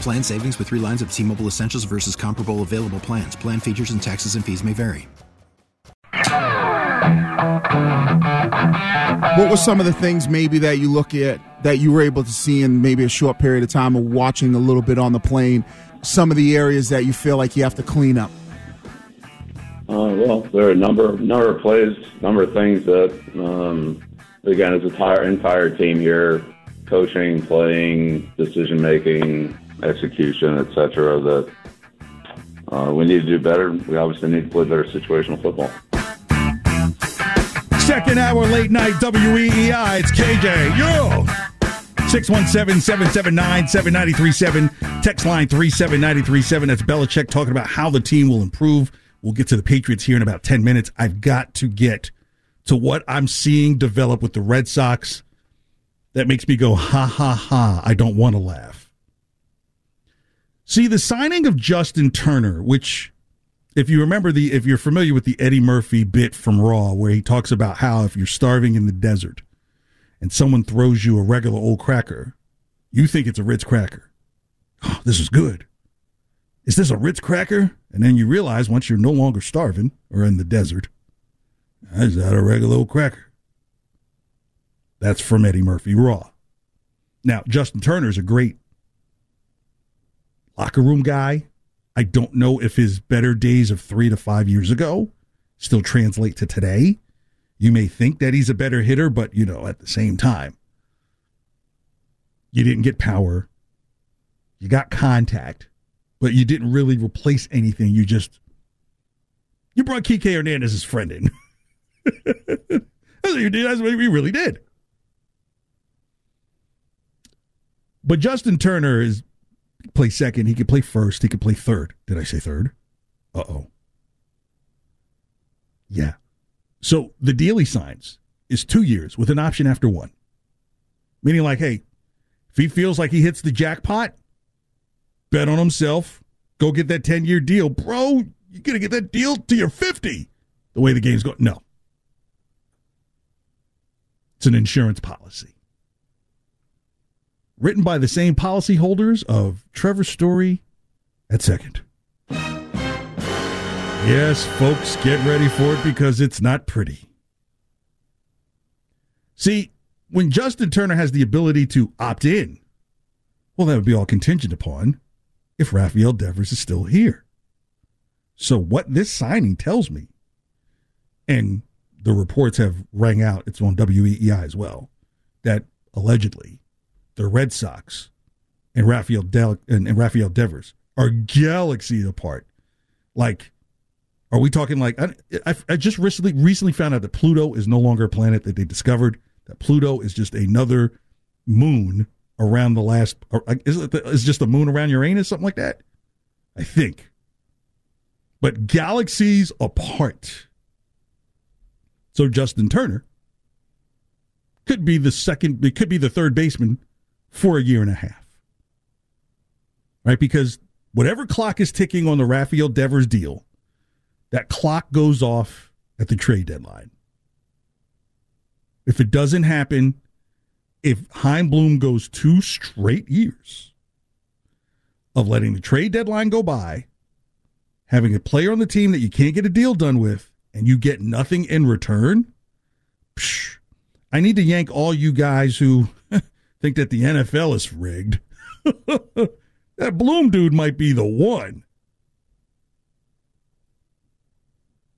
Plan savings with three lines of T Mobile Essentials versus comparable available plans. Plan features and taxes and fees may vary. What were some of the things maybe that you look at that you were able to see in maybe a short period of time of watching a little bit on the plane? Some of the areas that you feel like you have to clean up? Uh, well, there are a number, number of plays, number of things that, um, again, as a entire, entire team here, coaching, playing, decision making, execution, etc. That uh, we need to do better. We obviously need to play better situational football. Second hour late night WEEI. It's KJ. Yo. 617-779-7937. Text line 37937. That's Belichick talking about how the team will improve. We'll get to the Patriots here in about 10 minutes. I've got to get to what I'm seeing develop with the Red Sox that makes me go, ha ha ha. I don't want to laugh. See, the signing of Justin Turner, which if you remember the if you're familiar with the Eddie Murphy bit from Raw where he talks about how if you're starving in the desert and someone throws you a regular old cracker, you think it's a Ritz cracker. Oh, this is good. Is this a Ritz cracker? And then you realize once you're no longer starving or in the desert, is that a regular old cracker? That's from Eddie Murphy Raw. Now, Justin Turner is a great locker room guy. I don't know if his better days of three to five years ago still translate to today. You may think that he's a better hitter, but you know, at the same time, you didn't get power. You got contact, but you didn't really replace anything. You just you brought Kike Hernandez's friend in. That's what you did. That's what we really did. But Justin Turner is play second. He could play first. He could play third. Did I say third? Uh oh. Yeah. So the deal he signs is two years with an option after one. Meaning, like, hey, if he feels like he hits the jackpot, bet on himself, go get that 10 year deal. Bro, you're going to get that deal to your 50. The way the game's going. No. It's an insurance policy written by the same policyholders of Trevor Story at second. Yes, folks, get ready for it because it's not pretty. See, when Justin Turner has the ability to opt in, well, that would be all contingent upon if Rafael Devers is still here. So, what this signing tells me, and the reports have rang out, it's on WEEI as well, that allegedly the Red Sox and Rafael Del- and, and Rafael Devers are galaxies apart. Like, are we talking like I, I, I, just recently recently found out that Pluto is no longer a planet that they discovered. That Pluto is just another moon around the last. Is it is just a moon around Uranus, something like that? I think. But galaxies apart. So Justin Turner could be the second. It could be the third baseman for a year and a half. Right? Because whatever clock is ticking on the Rafael Devers deal, that clock goes off at the trade deadline. If it doesn't happen, if Chaim Bloom goes two straight years of letting the trade deadline go by, having a player on the team that you can't get a deal done with, and you get nothing in return, psh, I need to yank all you guys who think that the NFL is rigged. that Bloom dude might be the one.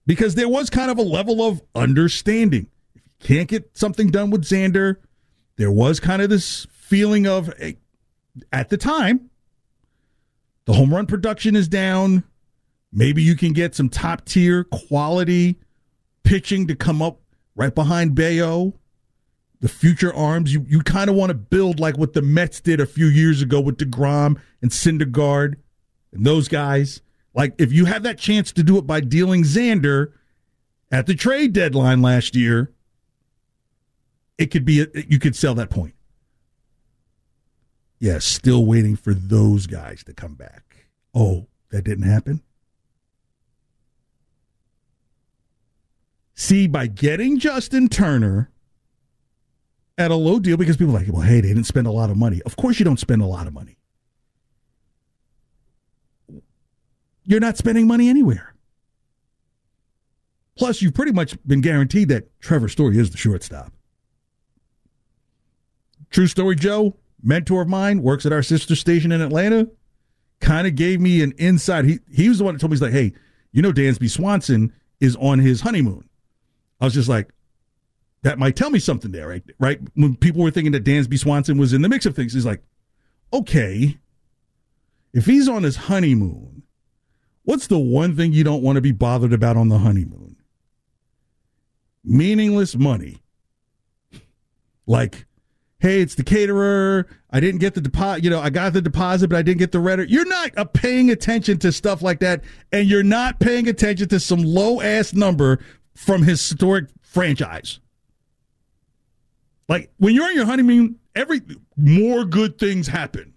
Because there was kind of a level of understanding. If you can't get something done with Xander, there was kind of this feeling of, at the time, the home run production is down. Maybe you can get some top tier quality pitching to come up right behind Bello. The future arms, you, you kind of want to build like what the Mets did a few years ago with DeGrom and Syndergaard and those guys. Like, if you have that chance to do it by dealing Xander at the trade deadline last year, it could be, a, you could sell that point. Yeah, still waiting for those guys to come back. Oh, that didn't happen? See, by getting Justin Turner at a low deal, because people are like, well, hey, they didn't spend a lot of money. Of course, you don't spend a lot of money. You're not spending money anywhere. Plus, you've pretty much been guaranteed that Trevor Story is the shortstop. True story, Joe, mentor of mine, works at our sister station in Atlanta, kind of gave me an insight. He he was the one that told me, he's like, hey, you know, Dansby Swanson is on his honeymoon. I was just like, that might tell me something there, right? Right? When people were thinking that Dansby Swanson was in the mix of things, he's like, okay, if he's on his honeymoon, what's the one thing you don't want to be bothered about on the honeymoon? Meaningless money. Like, hey, it's the caterer. I didn't get the deposit. You know, I got the deposit, but I didn't get the renter. You're not uh, paying attention to stuff like that, and you're not paying attention to some low ass number from historic franchise. Like when you're on your honeymoon, every more good things happen.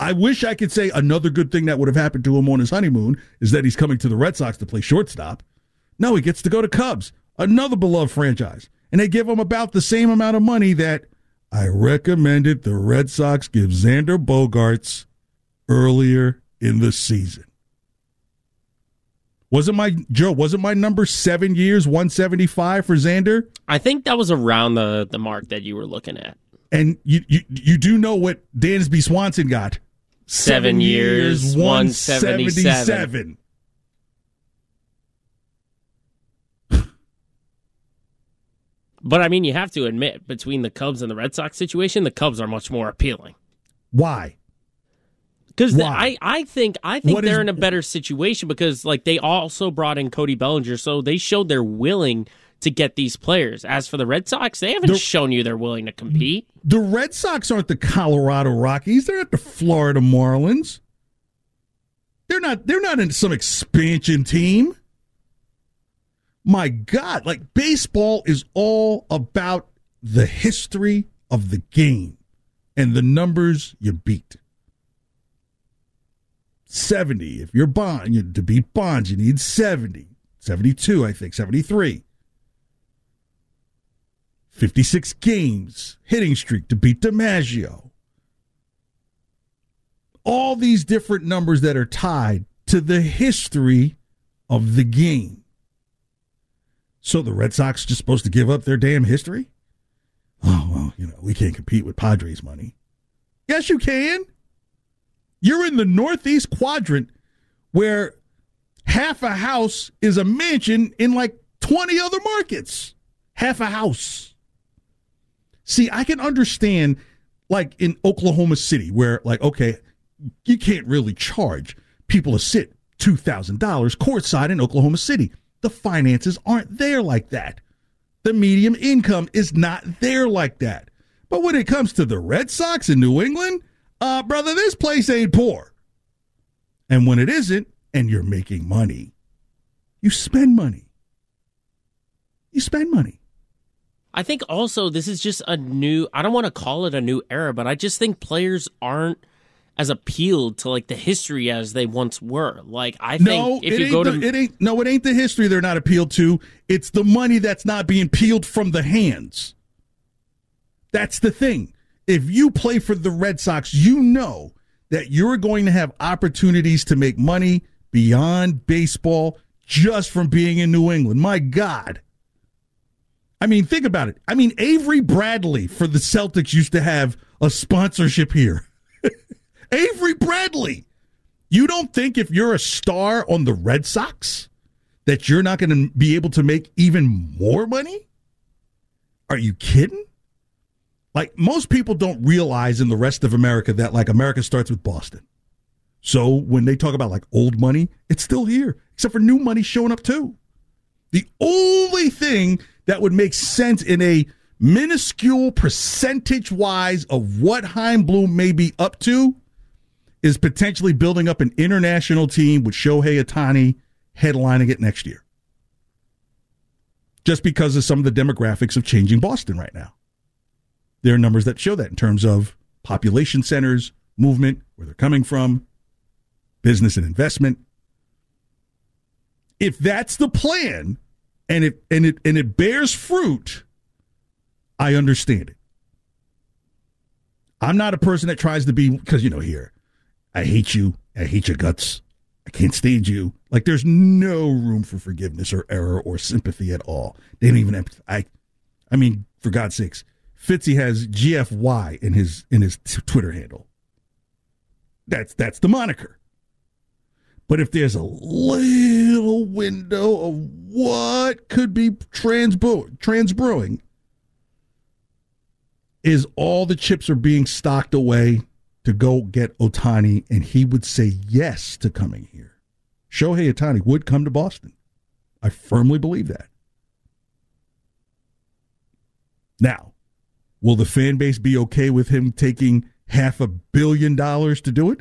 I wish I could say another good thing that would have happened to him on his honeymoon is that he's coming to the Red Sox to play shortstop. No, he gets to go to Cubs, another beloved franchise. And they give him about the same amount of money that I recommended the Red Sox give Xander Bogaerts earlier in the season. Wasn't my Joe? Wasn't my number seven years one seventy five for Xander? I think that was around the the mark that you were looking at. And you you, you do know what Dansby Swanson got? Seven, seven years, one seventy seven. But I mean, you have to admit, between the Cubs and the Red Sox situation, the Cubs are much more appealing. Why? Because I, I think I think what they're is, in a better situation because like they also brought in Cody Bellinger, so they showed they're willing to get these players. As for the Red Sox, they haven't the, shown you they're willing to compete. The Red Sox aren't the Colorado Rockies. They're not the Florida Marlins. They're not. They're not in some expansion team. My God, like baseball is all about the history of the game and the numbers you beat. 70. If you're Bond, you, to beat Bonds, you need 70. 72, I think, 73. 56 games, hitting streak to beat DiMaggio. All these different numbers that are tied to the history of the game. So the Red Sox just supposed to give up their damn history? Oh, well, you know, we can't compete with Padres money. Yes, you can. You're in the northeast quadrant where half a house is a mansion in like 20 other markets. Half a house. See, I can understand like in Oklahoma City where like okay, you can't really charge people to sit $2,000 courtside in Oklahoma City. The finances aren't there like that. The medium income is not there like that. But when it comes to the Red Sox in New England, uh, brother, this place ain't poor. And when it isn't, and you're making money, you spend money. You spend money. I think also this is just a new, I don't want to call it a new era, but I just think players aren't as appealed to like the history as they once were. Like I think no, if you go the, to it ain't no, it ain't the history they're not appealed to. It's the money that's not being peeled from the hands. That's the thing if you play for the Red Sox, you know that you're going to have opportunities to make money beyond baseball just from being in New England. My God. I mean, think about it. I mean, Avery Bradley for the Celtics used to have a sponsorship here. Avery Bradley. You don't think if you're a star on the Red Sox that you're not going to be able to make even more money? Are you kidding? Like most people don't realize in the rest of America that like America starts with Boston. So when they talk about like old money, it's still here, except for new money showing up too. The only thing that would make sense in a minuscule percentage wise of what Chaim Bloom may be up to is potentially building up an international team with Shohei Ohtani headlining it next year. Just because of some of the demographics of changing Boston right now. There are numbers that show that in terms of population centers, movement, where they're coming from, business and investment. If that's the plan and it and it and it bears fruit, I understand it. I'm not a person that tries to be because you know here, I hate you, I hate your guts, I can't stand you. Like there's no room for forgiveness or error or sympathy at all. They don't even. I, I mean, for God's sakes, Fitzy has GFY in his in his t- Twitter handle. That's that's the moniker. But if there's a little window of what could be trans brewing, is all the chips are being stocked away to go get Ohtani, and he would say yes to coming here. Shohei Ohtani would come to Boston. I firmly believe that. Now, will the fan base be okay with him taking half a billion dollars to do it?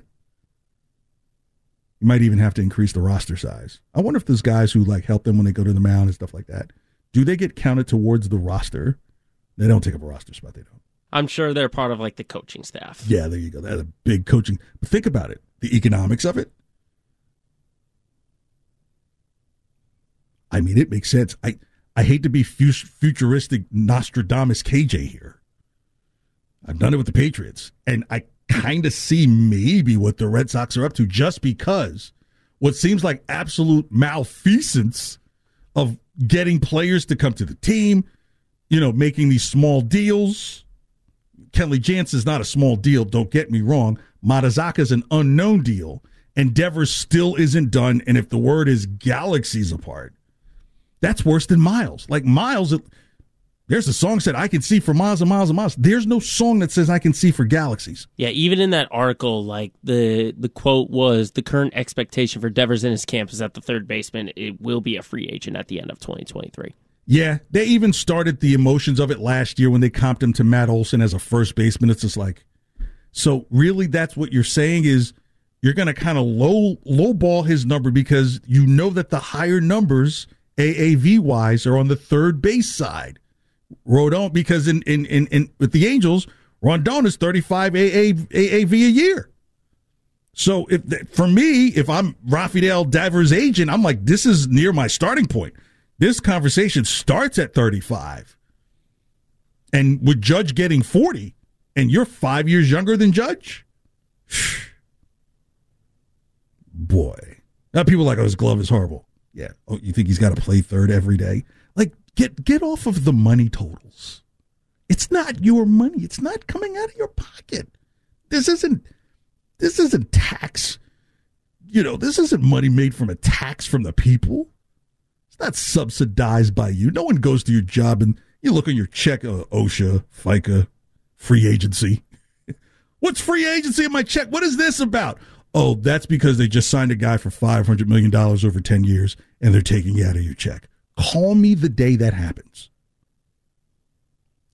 You might even have to increase the roster size. I wonder if those guys who like help them when they go to the mound and stuff like that, do they get counted towards the roster? They don't take up a roster spot. They don't. I'm sure they're part of like the coaching staff. Yeah, there you go. That's a big coaching. But think about it the economics of it. I mean, it makes sense. I, I hate to be futuristic Nostradamus KJ here. I've done it with the Patriots, and I kind of see maybe what the Red Sox are up to just because what seems like absolute malfeasance of getting players to come to the team, you know, making these small deals Kenley Jansen is not a small deal, don't get me wrong. Matsuzaka is an unknown deal. Endeavor still isn't done. And if the word is galaxies apart, that's worse than miles. Like miles, there's a song said I can see for miles and miles and miles. There's no song that says I can see for galaxies. Yeah, even in that article, like the the quote was the current expectation for Devers in his camp is that the third baseman it will be a free agent at the end of 2023. Yeah, they even started the emotions of it last year when they comped him to Matt Olson as a first baseman. It's just like, so really, that's what you're saying is you're going to kind of low lowball his number because you know that the higher numbers AAV wise are on the third base side. Rodon because in in in, in with the Angels, Rendon is 35 AAV, a year. So if for me, if I'm Rafael Devers' agent, I'm like, this is near my starting point. This conversation starts at 35. And with Judge getting 40, and you're five years younger than Judge? Boy. Now people like, oh, his glove is horrible. Yeah. Oh, you think he's got to play third every day? Get get off of the money totals. It's not your money. It's not coming out of your pocket. This isn't this isn't tax. You know, this isn't money made from a tax from the people. It's not subsidized by you. No one goes to your job and you look on your check, uh, OSHA, FICA, free agency. What's free agency in my check? What is this about? Oh, that's because they just signed a guy for $500 million over 10 years and they're taking you out of your check. Call me the day that happens.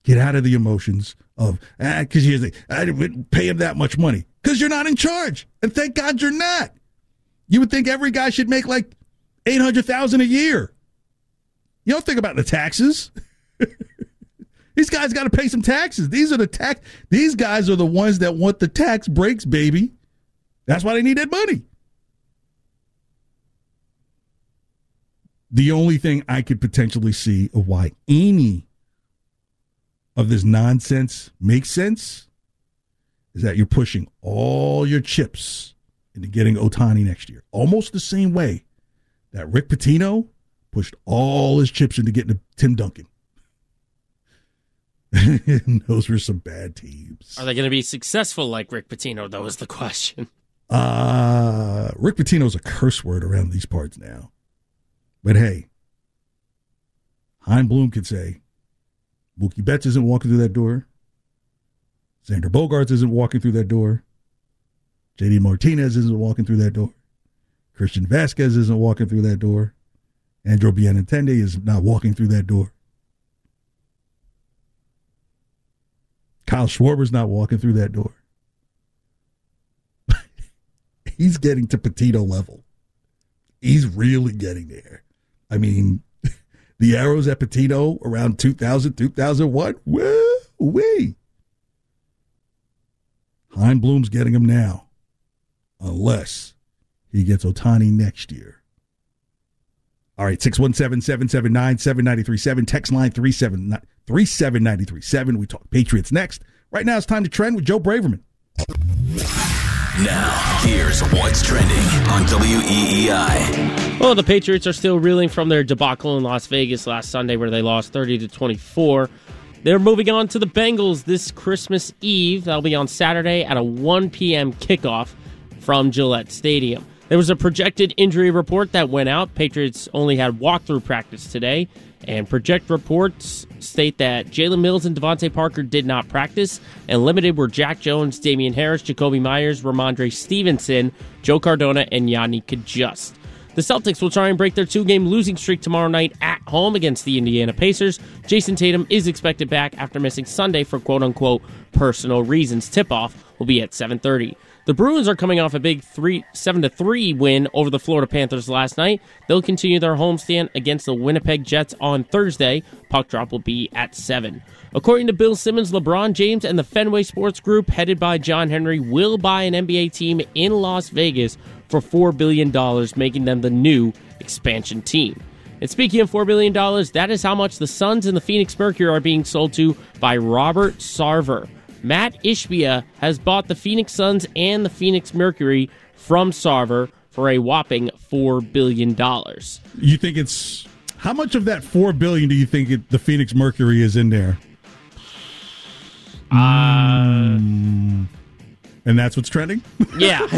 Get out of the emotions of, because ah, I didn't pay him that much money. Because you're not in charge. And thank God you're not. You would think every guy should make like 800,000 a year. You don't think about the taxes. These guys got to pay some taxes. These are the tax. These guys are the ones that want the tax breaks, baby. That's why they need that money. The only thing I could potentially see of why any of this nonsense makes sense is that you're pushing all your chips into getting Ohtani next year, almost the same way that Rick Pitino pushed all his chips into getting Tim Duncan. those were some bad teams. Are they going to be successful like Rick Pitino? That was the question. Uh, Rick Pitino's a curse word around these parts now. But hey, Chaim Bloom could say, Mookie Betts isn't walking through that door. Xander Bogaerts isn't walking through that door. JD Martinez isn't walking through that door. Christian Vasquez isn't walking through that door. Andrew Benintendi is not walking through that door. Kyle Schwarber's not walking through that door. He's getting to Pitino level. He's really getting there. I mean, the arrows at Pitino around 2000, 2001, woo wee. Chaim Bloom's getting him now, unless he gets Ohtani next year. All right, 617 779 7937. Text line 37937. We talk Patriots next. Right now, it's time to trend with Joe Braverman. Now, here's what's trending on WEEI. Well, the Patriots are still reeling from their debacle in Las Vegas last Sunday, where they lost 30 to 24. They're moving on to the Bengals this Christmas Eve. That'll be on Saturday at a 1 p.m. kickoff from Gillette Stadium. There was a projected injury report that went out. Patriots only had walkthrough practice today, and project reports state that Jalen Mills and DeVante Parker did not practice, and limited were Jack Jones, Damien Harris, Jakobi Meyers, Rhamondre Stevenson, Joe Cardona, and Yodny Cajuste. The Celtics will try and break their two game losing streak tomorrow night at home against the Indiana Pacers. Jayson Tatum is expected back after missing Sunday for quote unquote personal reasons. Tip off will be at 7:30. The Bruins are coming off a big three seven to three win over the Florida Panthers last night. They'll continue their homestand against the Winnipeg Jets on Thursday. Puck drop will be at seven. According to Bill Simmons, LeBron James and the Fenway Sports Group, headed by John Henry, will buy an NBA team in Las Vegas for $4 billion, making them the new expansion team. And speaking of $4 billion, that is how much the Suns and the Phoenix Mercury are being sold to by Robert Sarver. Mat Ishbia has bought the Phoenix Suns and the Phoenix Mercury from Sarver for a whopping $4 billion. You think it's. How much of that 4 billion do you think it, the Phoenix Mercury is in there? Uh, and that's what's trending? yeah.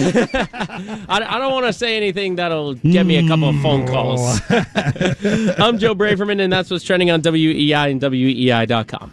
I, I, don't want to say anything that'll get me a couple of phone calls. I'm Joe Braverman, and that's what's trending on WEI and WEEI.com.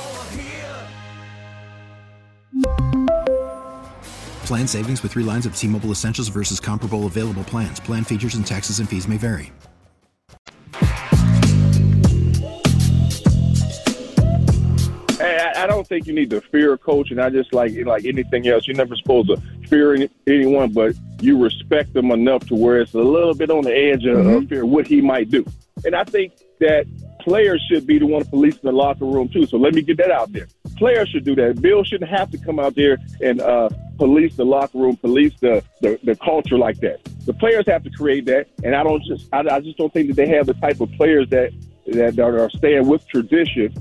Plan savings with three lines of T Mobile Essentials versus comparable available plans. Plan features and taxes and fees may vary. Hey, I, I don't think you need to fear a coach, and I just like like anything else. You're never supposed to fear any, anyone, but you respect them enough to where it's a little bit on the edge of, mm-hmm. of fear what he might do. And I think that players should be the one policing the locker room too. So let me get that out there. Players should do that. Bill shouldn't have to come out there and uh, police the locker room, police the, the, the culture like that. The players have to create that, and I don't just I, I just don't think that they have the type of players that that are staying with tradition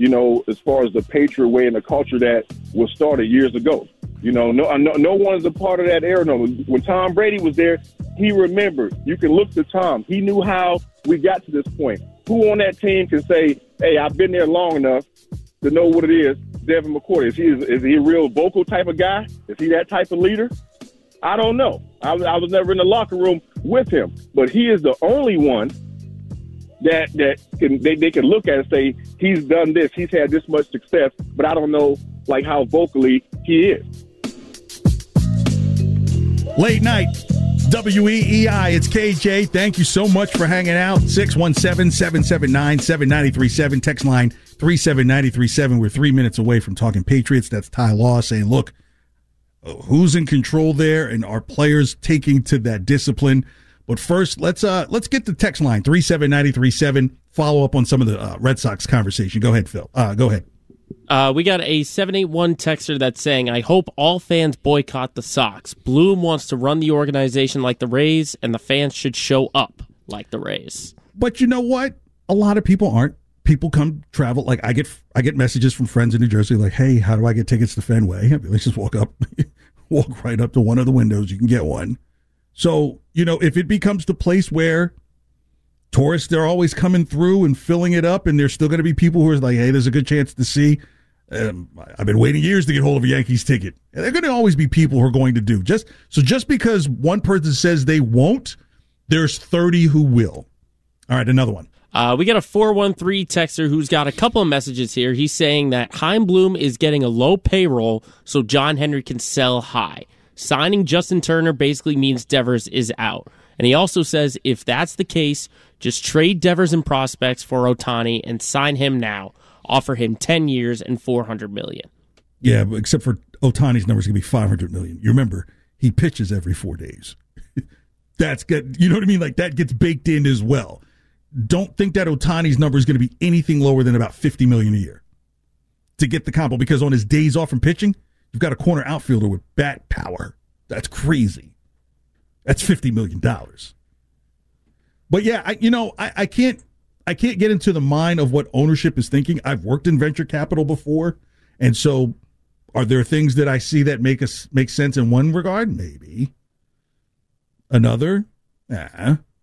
you know, as far as the Patriot way and the culture that was started years ago. You know, no, no, no one is a part of that era. No, when Tom Brady was there, he remembered. You can look to Tom. He knew how we got to this point. Who on that team can say, "Hey, I've been there long enough to know what it is"? Devin McCourty is he is, is he a real vocal type of guy? Is he that type of leader? I don't know. I, I was never in the locker room with him, but he is the only one that that can they, they can look at and say he's done this, he's had this much success, but I don't know like how vocally he is. Late night. WEEI, it's KJ. Thank you so much for hanging out. 617 779 7937. Text line 37937. We're three minutes away from talking Patriots. That's Ty Law saying, look, who's in control there and are players taking to that discipline? But first, let's uh let's get the text line 37937. Follow up on some of the uh, Red Sox conversation. Go ahead, Phil. Uh, go ahead. Uh, we got a 781 texter that's saying, I hope all fans boycott the Sox. Bloom wants to run the organization like the Rays, and the fans should show up like the Rays. But you know what? A lot of people aren't. People come travel. Like I get, I get messages from friends in New Jersey, like, "Hey, how do I get tickets to Fenway?" Let's just walk up, walk right up to one of the windows. You can get one. So you know, if it becomes the place where tourists they're always coming through and filling it up, and there's still going to be people who are like, "Hey, there's a good chance to see." Um, I've been waiting years to get hold of a Yankees ticket. And there are going to always be people who are going to do just so. Just because one person says they won't, there's 30 who will. All right, another one. Uh, we got a 413 texter who's got a couple of messages here. He's saying that Chaim Bloom is getting a low payroll so John Henry can sell high. Signing Justin Turner basically means Devers is out. And he also says if that's the case, just trade Devers and prospects for Ohtani and sign him now. Offer him 10 years and 400 million. Yeah, except for Ohtani's number is going to be 500 million. You remember, he pitches every 4 days. that's good. You know what I mean? Like that gets baked in as well. Don't think that Ohtani's number is going to be anything lower than about 50 million a year to get the combo because on his days off from pitching, you've got a corner outfielder with bat power. That's crazy. That's fifty million dollars. But yeah, I, you know, I, I can't I can't get into the mind of what ownership is thinking. I've worked in venture capital before, and so are there things that I see that make us make sense in one regard? Maybe. Another,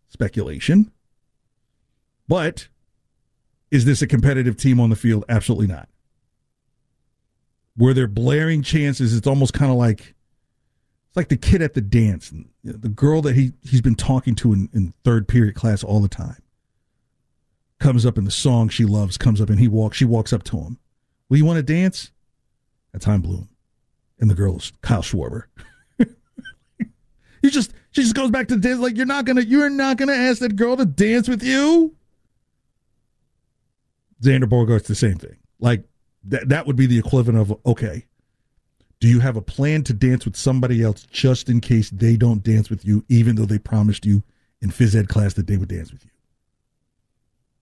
speculation. But is this a competitive team on the field? Absolutely not. Were there blaring chances? It's almost kind of like it's like the kid at the dance, the girl that he he's been talking to in, in third period class all the time. Comes up in the song she loves. Comes up and he walks. She walks up to him. Will you want to dance? That's Chaim Bloom, and the girl is Kyle Schwarber. you just she just goes back to dance like you're not gonna you're not gonna ask that girl to dance with you. Xander Bogaerts the same thing. Like that that would be the equivalent of okay do you have a plan to dance with somebody else just in case they don't dance with you, even though they promised you in phys ed class that they would dance with you?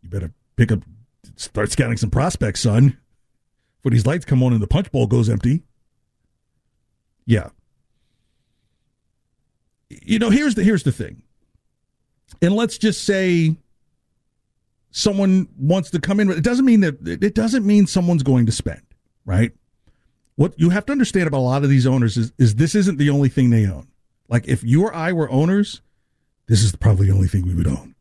You better pick up, start scouting some prospects, son. For these lights come on and the punch bowl goes empty. Yeah. You know, here's the here's the thing. And let's just say someone wants to come in. It doesn't mean that it doesn't mean someone's going to spend, right? what you have to understand about a lot of these owners is, is this isn't the only thing they own. Like if you or I were owners, this is probably the only thing we would own.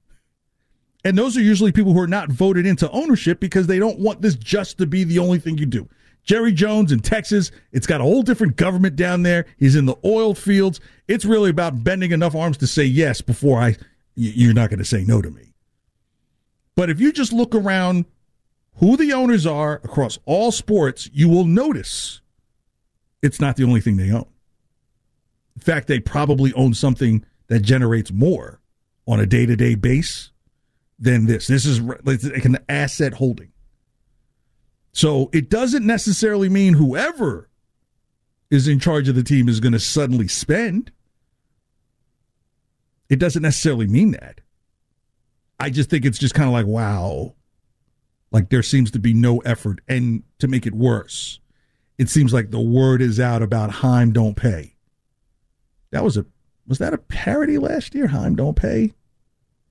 And those are usually people who are not voted into ownership because they don't want this just to be the only thing you do. Jerry Jones in Texas, it's got a whole different government down there. He's in the oil fields. It's really about bending enough arms to say yes before I you're not going to say no to me. But if you just look around who the owners are across all sports, you will notice it's not the only thing they own. In fact, they probably own something that generates more on a day to day base than this. This is like an asset holding. So it doesn't necessarily mean whoever is in charge of the team is going to suddenly spend. It doesn't necessarily mean that. I just think it's just kind of like, wow, like there seems to be no effort. And to make it worse, it seems like the word is out about Chaim don't pay. That was a was that a parody last year? Chaim don't pay.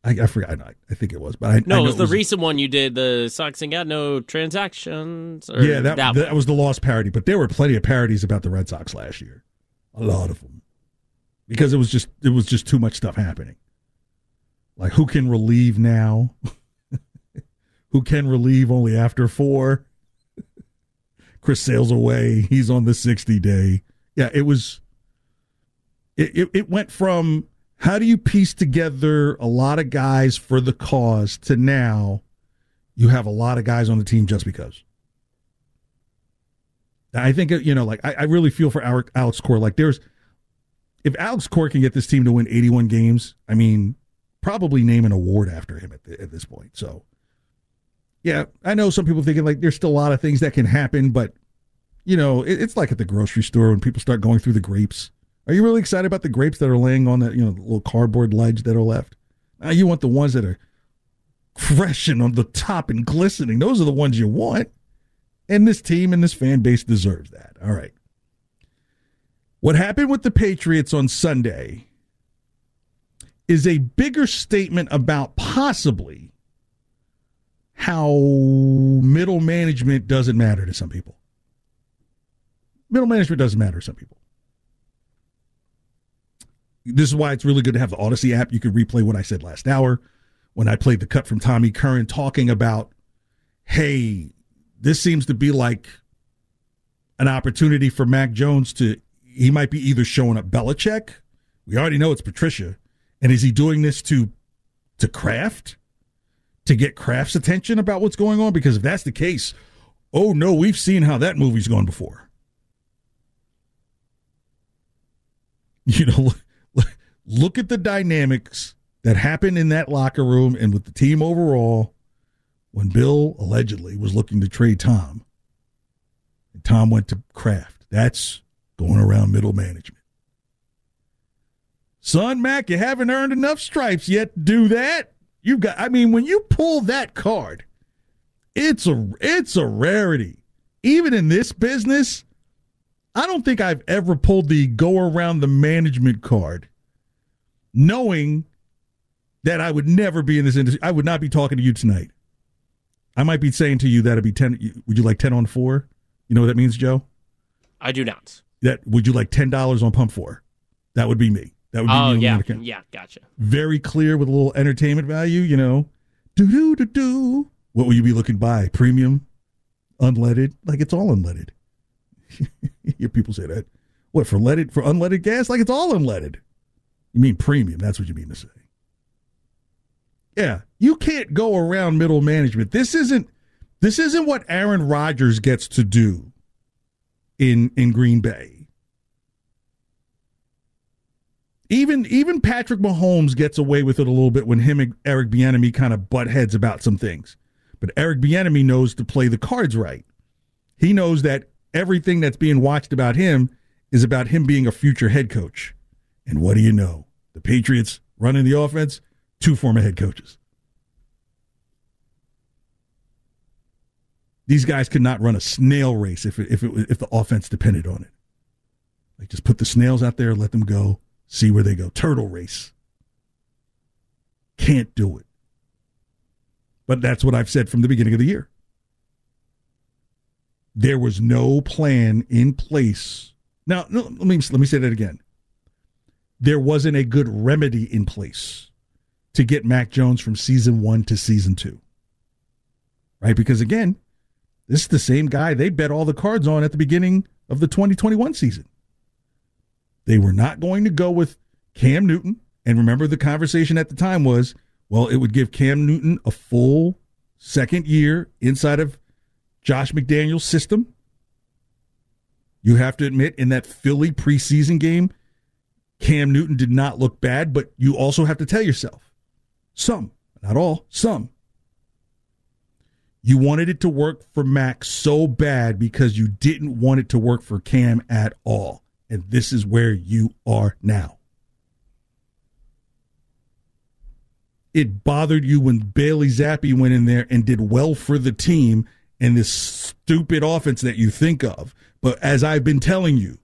I, I forgot. I, I, think it was, but I no. I it was the recent one you did. The Sox ain't got no transactions. yeah, that that, that was the lost parody. But there were plenty of parodies about the Red Sox last year. A lot of them, because it was just it was just too much stuff happening. Like who can relieve now? who can relieve only after four? Chris sails away. He's on the 60 day. Yeah, it was. It, it, it went from how do you piece together a lot of guys for the cause to now you have a lot of guys on the team just because. I think you know, like I, I really feel for Alex Cora. Like there's, if Alex Cora can get this team to win 81 games, I mean, probably name an award after him at, the, at this point. So, yeah, I know some people thinking like there's still a lot of things that can happen, but you know, it, it's like at the grocery store when people start going through the grapes. Are you really excited about the grapes that are laying on that you know little cardboard ledge that are left? Now you want the ones that are fresh and on the top and glistening. Those are the ones you want. And this team and this fan base deserves that. All right. What happened with the Patriots on Sunday is a bigger statement about possibly how middle management doesn't matter to some people. Middle management doesn't matter to some people. This is why it's really good to have the Odyssey app. You can replay what I said last hour when I played the cut from Tommy Curran talking about, hey, this seems to be like an opportunity for Mac Jones to, he might be either showing up Belichick. We already know it's Patricia. And is he doing this to, to Kraft? To get Kraft's attention about what's going on? Because if that's the case, oh no, we've seen how that movie's gone before. You know, look at the dynamics that happened in that locker room and with the team overall when Bill allegedly was looking to trade Tom. And Tom went to Kraft. That's going around middle management. Son, Mac, you haven't earned enough stripes yet to do that. You've got I mean, when you pull that card, it's a it's a rarity. Even in this business, I don't think I've ever pulled the go around the management card knowing that I would never be in this industry. I would not be talking to you tonight. I might be saying to you that it'd be 10 would you like 10 on 4? You know what that means, Joe? I do not. That would you like $10 on pump 4? That would be me. That would be oh, me. yeah. Yeah, gotcha. Very clear with a little entertainment value, you know. Do do do do. What will you be looking by? Premium, unleaded, like it's all unleaded. hear people say that. What for leaded for unleaded gas? Like it's all unleaded. You mean premium? That's what you mean to say. Yeah, you can't go around middle management. This isn't this isn't what Aaron Rodgers gets to do in in Green Bay. Even even Patrick Mahomes gets away with it a little bit when him and Eric Bieniemy kind of butt heads about some things. But Eric Bieniemy knows to play the cards right. He knows that everything that's being watched about him is about him being a future head coach. And what do you know? The Patriots running the offense, two former head coaches. These guys could not run a snail race if if it if the offense depended on it. Like just put the snails out there, let them go, see where they go. Turtle race. Can't do it. But that's what I've said from the beginning of the year. There was no plan in place. Now, let me let me say that again. There wasn't a good remedy in place to get Mac Jones from season 1 to season 2. Right? Because again, this is the same guy they bet all the cards on at the beginning of the 2021 season. They were not going to go with Cam Newton. And remember, the conversation at the time was well, it would give Cam Newton a full second year inside of Josh McDaniel's system. You have to admit, in that Philly preseason game, Cam Newton did not look bad, but you also have to tell yourself some, not all, some. You wanted it to work for Mac so bad because you didn't want it to work for Cam at all. And this is where you are now. It bothered you when Bailey Zappe went in there and did well for the team and this stupid offense that you think of. But as I've been telling you,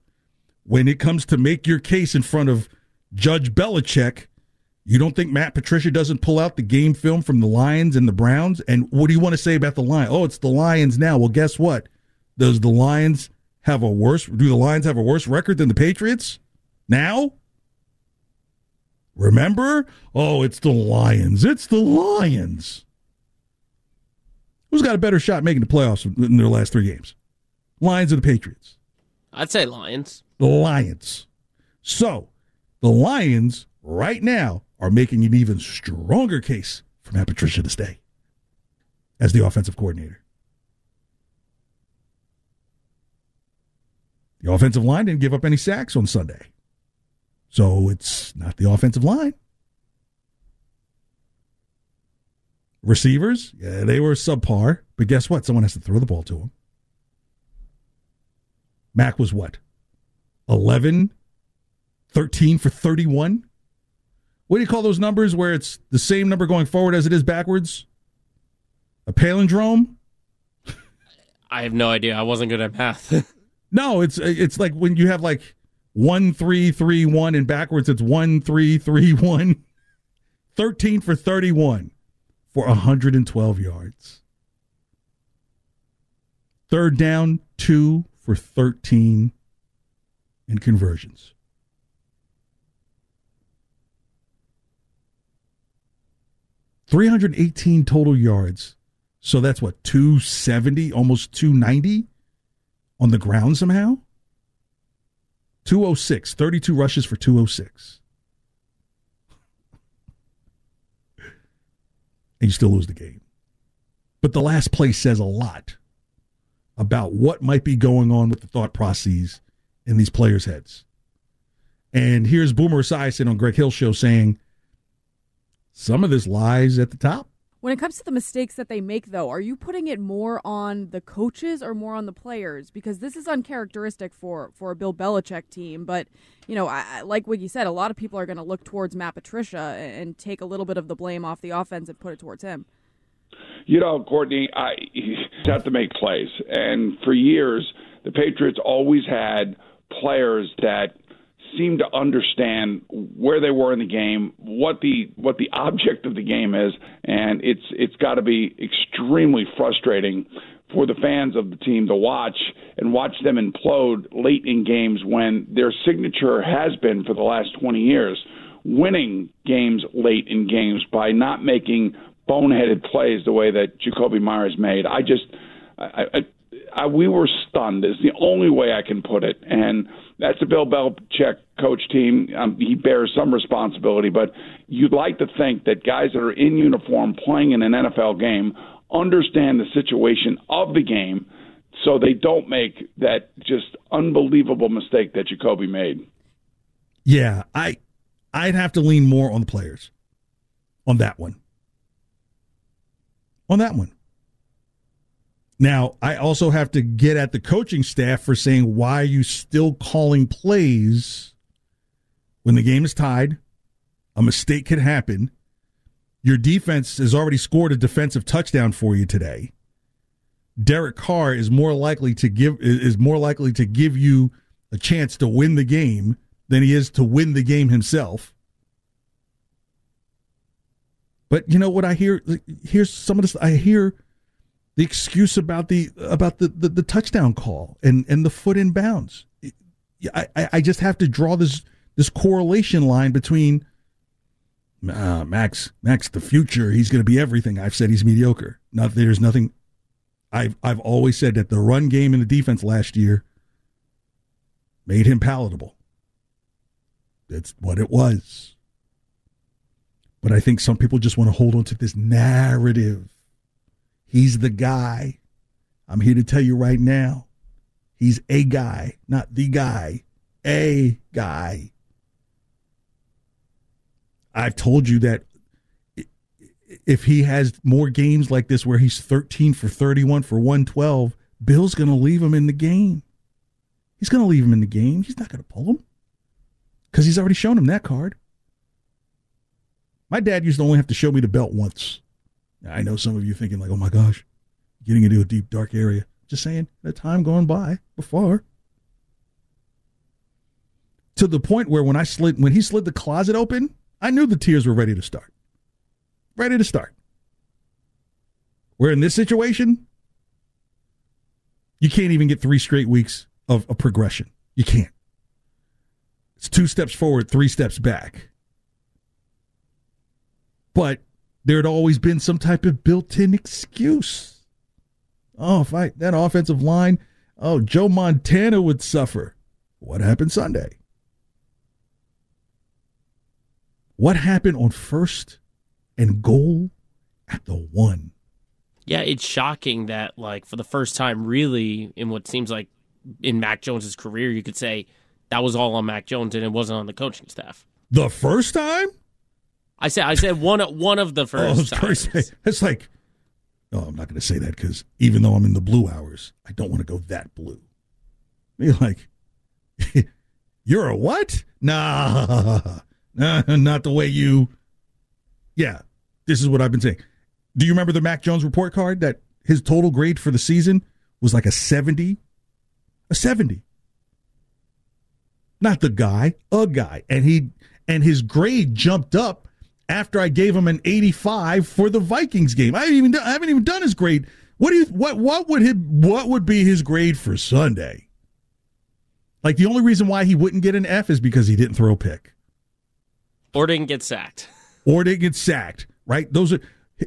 when it comes to make your case in front of Judge Belichick, you don't think Matt Patricia doesn't pull out the game film from the Lions and the Browns? And what do you want to say about the Lions? Oh, it's the Lions now. Well, guess what? Does the Lions have a worse do the Lions have a worse record than the Patriots now? Remember? Oh, it's the Lions. It's the Lions. Who's got a better shot making the playoffs in their last three games? Lions or the Patriots? I'd say Lions. The Lions. So, the Lions right now are making an even stronger case for Matt Patricia to stay as the offensive coordinator. The offensive line didn't give up any sacks on Sunday. So it's not the offensive line. Receivers, yeah, they were subpar, but guess what? Someone has to throw the ball to them. Mac was what? 11, 13 for 31? What do you call those numbers where it's the same number going forward as it is backwards? A palindrome? I have no idea. I wasn't good at math. no, it's it's like when you have like one three three one and backwards it's one three three one. 13 for 31 for 112 yards. Third down, two for 13 in conversions. Three hundred eighteen total yards. So that's what, 270, almost 290 on the ground somehow? 206, 32 rushes for 206. and you still lose the game. But the last play says a lot about what might be going on with the thought processes in these players' heads. And here's Boomer Esiason on Greg Hill show saying some of this lies at the top. When it comes to the mistakes that they make, though, are you putting it more on the coaches or more on the players? Because this is uncharacteristic for, for a Bill Belichick team. But, you know, I, like Wiggy said, a lot of people are going to look towards Matt Patricia and take a little bit of the blame off the offense and put it towards him. You know, Courtney, I have to make plays. And for years, the Patriots always had players that seemed to understand where they were in the game, what the what the object of the game is, and it's it's got to be extremely frustrating for the fans of the team to watch and watch them implode late in games when their signature has been for the last 20 years winning games late in games by not making boneheaded plays the way that Jakobi Meyers made. I just I, I, I we were stunned. Is the only way I can put it, and that's a Bill Belichick coach team. Um, he bears some responsibility, but you'd like to think that guys that are in uniform playing in an NFL game understand the situation of the game so they don't make that just unbelievable mistake that Jakobi made. Yeah, I I'd have to lean more on the players on that one. On that one. Now, I also have to get at the coaching staff for saying, why are you still calling plays when the game is tied? A mistake could happen. Your defense has already scored a defensive touchdown for you today. Derek Carr is more likely to give is more likely to give you a chance to win the game than he is to win the game himself. But you know what I hear? Here's some of this. I hear the excuse about the about the, the, the touchdown call and, and the foot in bounds. I, I just have to draw this this correlation line between uh, Max Max the future. He's going to be everything. I've said he's mediocre. Not there's nothing. I've I've always said that the run game and the defense last year made him palatable. That's what it was. But I think some people just want to hold on to this narrative He's the guy. I'm here to tell you right now. He's a guy, not the guy. A guy. I've told you that if he has more games like this where he's 13 for 31 for 112, Bill's going to leave him in the game. He's going to leave him in the game. He's not going to pull him because he's already shown him that card. My dad used to only have to show me the belt once. I know some of you thinking like, "Oh my gosh, getting into a deep dark area." Just saying, the time gone by before. To the point where when I slid when he slid the closet open, I knew the tears were ready to start. Ready to start. Where in this situation, you can't even get three straight weeks of a progression. You can't. It's two steps forward, three steps back. But there had always been some type of built-in excuse. Oh, if I that offensive line, oh, Joe Montana would suffer. What happened Sunday? What happened on first and goal at the one? Yeah, it's shocking that like for the first time really in what seems like in Mac Jones's career, you could say that was all on Mac Jones and it wasn't on the coaching staff. The first time? I said I said one one of the oh, first. Oh, times. It's like, no, I'm not going to say that because even though I'm in the blue hours, I don't want to go that blue. Be like, you're a what? Nah, nah, not the way you. Yeah, this is what I've been saying. Do you remember the Mac Jones report card that his total grade for the season was like a 70? A 70. Not the guy, a guy. And he and his grade jumped up after I gave him an 85 for the Vikings game. I haven't even done, I haven't even done his grade. What do you what what would his, what would be his grade for Sunday? Like the only reason why he wouldn't get an F is because he didn't throw a pick. Or didn't get sacked. Or didn't get sacked, right? Those are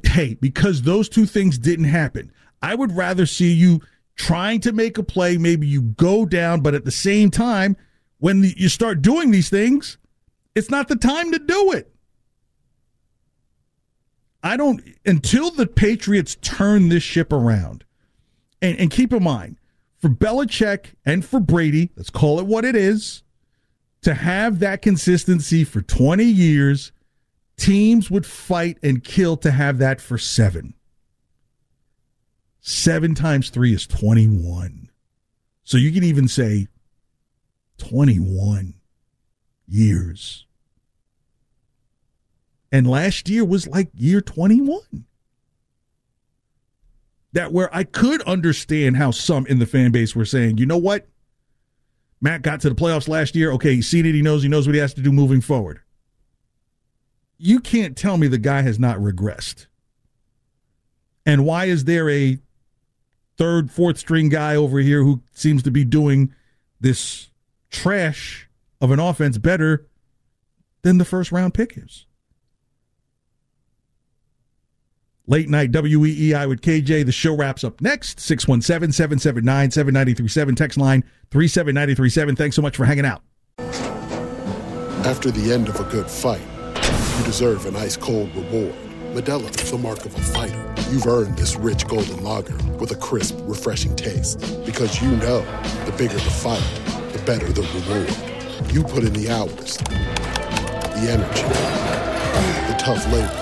hey, because those two things didn't happen. I would rather see you trying to make a play, maybe you go down, but at the same time, when you start doing these things, it's not the time to do it. I don't until the Patriots turn this ship around. And, and keep in mind, for Belichick and for Brady, let's call it what it is, to have that consistency for 20 years, teams would fight and kill to have that for seven. Seven times three is 21. So you can even say 21 years. And last year was like year 21. That where I could understand how some in the fan base were saying, you know what? Mac got to the playoffs last year. Okay, he's seen it. He knows. He knows what he has to do moving forward. You can't tell me the guy has not regressed. And why is there a third, fourth string guy over here who seems to be doing this trash of an offense better than the first round pick is? Late night WEEI with KJ. The show wraps up next. 617 779 7937. Text line 37937. Thanks so much for hanging out. After the end of a good fight, you deserve an ice cold reward. Modelo is the mark of a fighter. You've earned this rich golden lager with a crisp, refreshing taste. Because you know the bigger the fight, the better the reward. You put in the hours, the energy, the tough labor.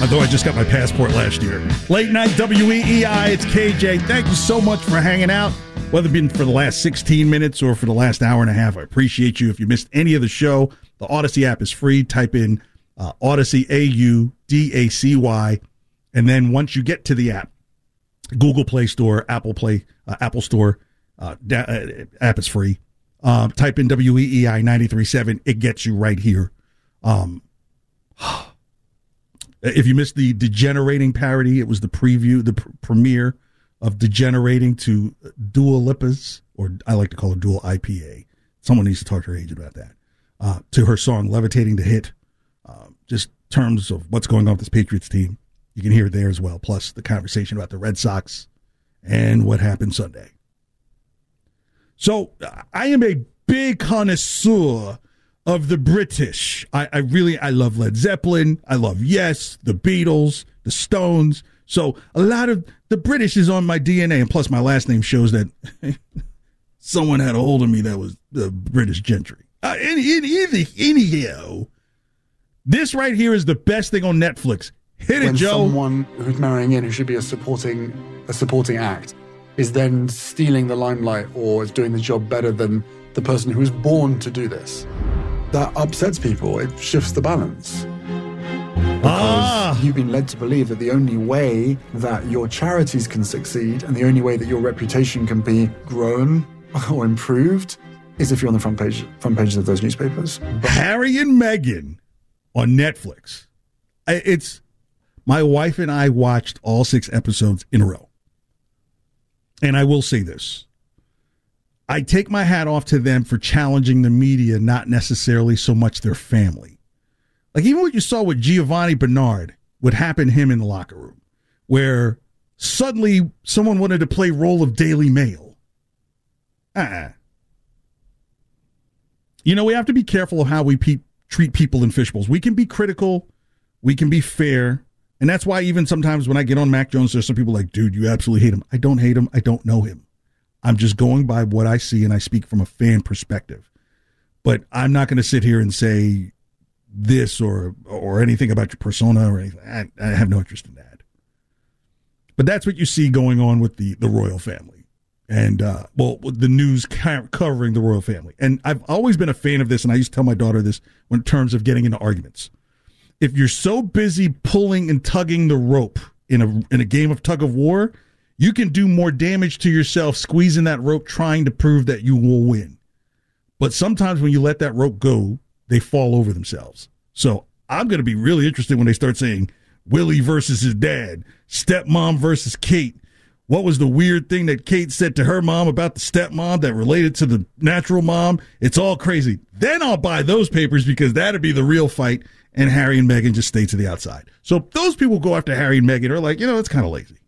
Although I just got my passport last year. Late night WEEI, it's KJ. Thank you so much for hanging out, whether it been for the last 16 minutes or for the last hour and a half. I appreciate you. If you missed any of the show, the Audacy app is free. Type in uh, Audacy, A U D A C Y. And then once you get to the app, Google Play Store, Apple Play, uh, Apple Store, uh, da- uh, app is free. Um, type in WEEI 937. It gets you right here. Um, if you missed the degenerating parody, it was the preview, the pr- premiere of degenerating to Dua Lipa's, or I like to call it dual IPA. Someone needs to talk to her agent about that. Uh, to her song "Levitating to Hit," uh, just terms of what's going on with this Patriots team. You can hear it there as well. Plus the conversation about the Red Sox and what happened Sunday. So I am a big connoisseur of the British. I, I, really I love Led Zeppelin. I love Yes, the Beatles, the Stones. So a lot of the British is on my DNA, and plus my last name shows that someone had a hold of me that was the British gentry. Uh, any, any, anyhow, this right here is the best thing on Netflix. Hit it, when Joe. Someone who's marrying in, who should be a supporting a supporting act, is then stealing the limelight or is doing the job better than the person who was born to do this. That upsets people. It shifts the balance. because ah. you've been led to believe that the only way that your charities can succeed and the only way that your reputation can be grown or improved is if you're on the front page front pages of those newspapers. But- Harry and Meghan on Netflix. It's my wife and I watched all six episodes in a row. And I will say this. I take my hat off to them for challenging the media, not necessarily so much their family. Like even what you saw with Giovanni Bernard would happen to him in the locker room, where suddenly someone wanted to play role of Daily Mail. Uh-uh. You know, we have to be careful of how we pe- treat people in fishbowls. We can be critical, we can be fair, and that's why even sometimes when I get on Mac Jones, there's some people like, dude, you absolutely hate him. I don't hate him. I don't know him. I'm just going by what I see and I speak from a fan perspective. But I'm not going to sit here and say this or or anything about your persona or anything. I, I have no interest in that. But that's what you see going on with the the royal family and uh, well, the news covering the royal family. And I've always been a fan of this, and I used to tell my daughter this in terms of getting into arguments if you're so busy pulling and tugging the rope in a in a game of tug of war, you can do more damage to yourself squeezing that rope trying to prove that you will win. But sometimes when you let that rope go, they fall over themselves. So I'm going to be really interested when they start saying Willie versus his dad, stepmom versus Kate. What was the weird thing that Kate said to her mom about the stepmom that related to the natural mom? It's all crazy. Then I'll buy those papers because that'd be the real fight and Harry and Meghan just stay to the outside. So those people go after Harry and Meghan are like, you know, it's kind of lazy.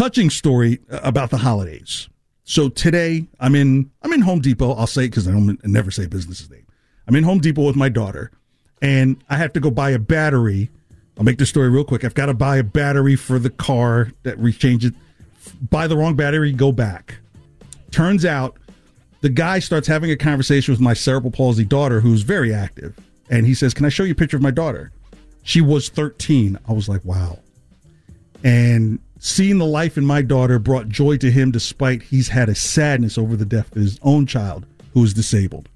Touching story about the holidays. So today I'm in I'm in Home Depot. I'll say it because I don't I never say business's name. I'm in Home Depot with my daughter, and I have to go buy a battery. I'll make this story real quick. I've got to buy a battery for the car that rechange it. Buy the wrong battery, go back. Turns out the guy starts having a conversation with my cerebral palsy daughter, who's very active and he says, Can I show you a picture of my daughter? She was 13. I was like, Wow. And seeing the life in my daughter brought joy to him despite he's had a sadness over the death of his own child who is disabled.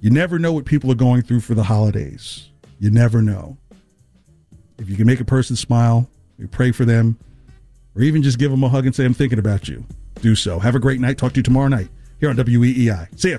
You never know what people are going through for the holidays. You never know. If you can make a person smile, you pray for them, or even just give them a hug and say, I'm thinking about you, do so. Have a great night. Talk to you tomorrow night here on WEEI. See ya.